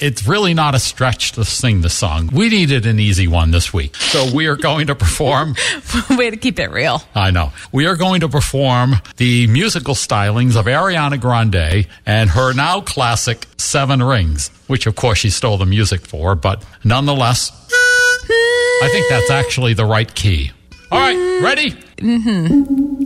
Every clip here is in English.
It's really not a stretch to sing the song. We needed an easy one this week. So we are going to perform. Way to keep it real. I know. We are going to perform the musical stylings of Ariana Grande and her now classic Seven Rings, which of course she stole the music for, but nonetheless, I think that's actually the right key. All right, ready? Mm-hmm.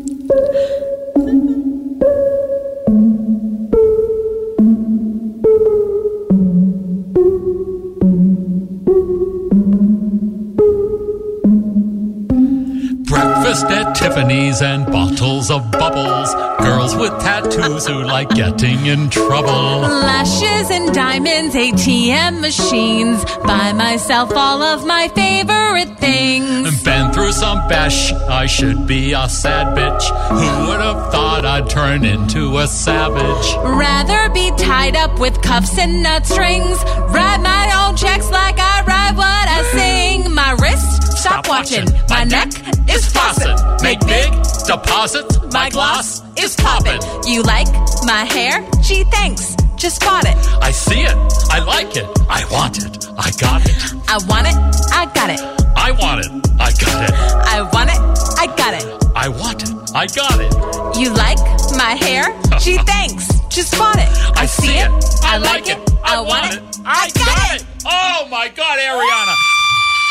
At Tiffany's and bottles of bubbles. Girls with tattoos who like getting in trouble. Lashes and diamonds, ATM machines. Buy myself all of my favorite things. Been through some bash, I should be a sad bitch. Who would have thought I'd turn into a savage? Rather be tied up with cuffs and nut strings. Write my own checks like I write what I sing. My wrist, stop, watching. My neck is faucet. Make big deposits. My gloss is popping. You like my hair? Gee, thanks. Just bought it. I see it. I like it. I want it. I got it. I want it. I got it. I want it. I got it. I want it. I got it. I want it. I got it. You like my hair? Gee, thanks. Just bought it. I see it. I like it. I want it. I got it. Oh my God, Ariana.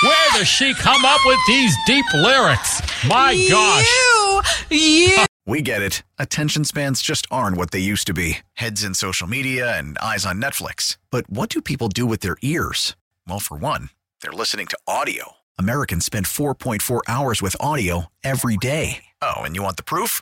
Where does she come up with these deep lyrics? My gosh. You, you. We get it. Attention spans just aren't what they used to be heads in social media and eyes on Netflix. But what do people do with their ears? Well, for one, they're listening to audio. Americans spend 4.4 hours with audio every day. Oh, and you want the proof?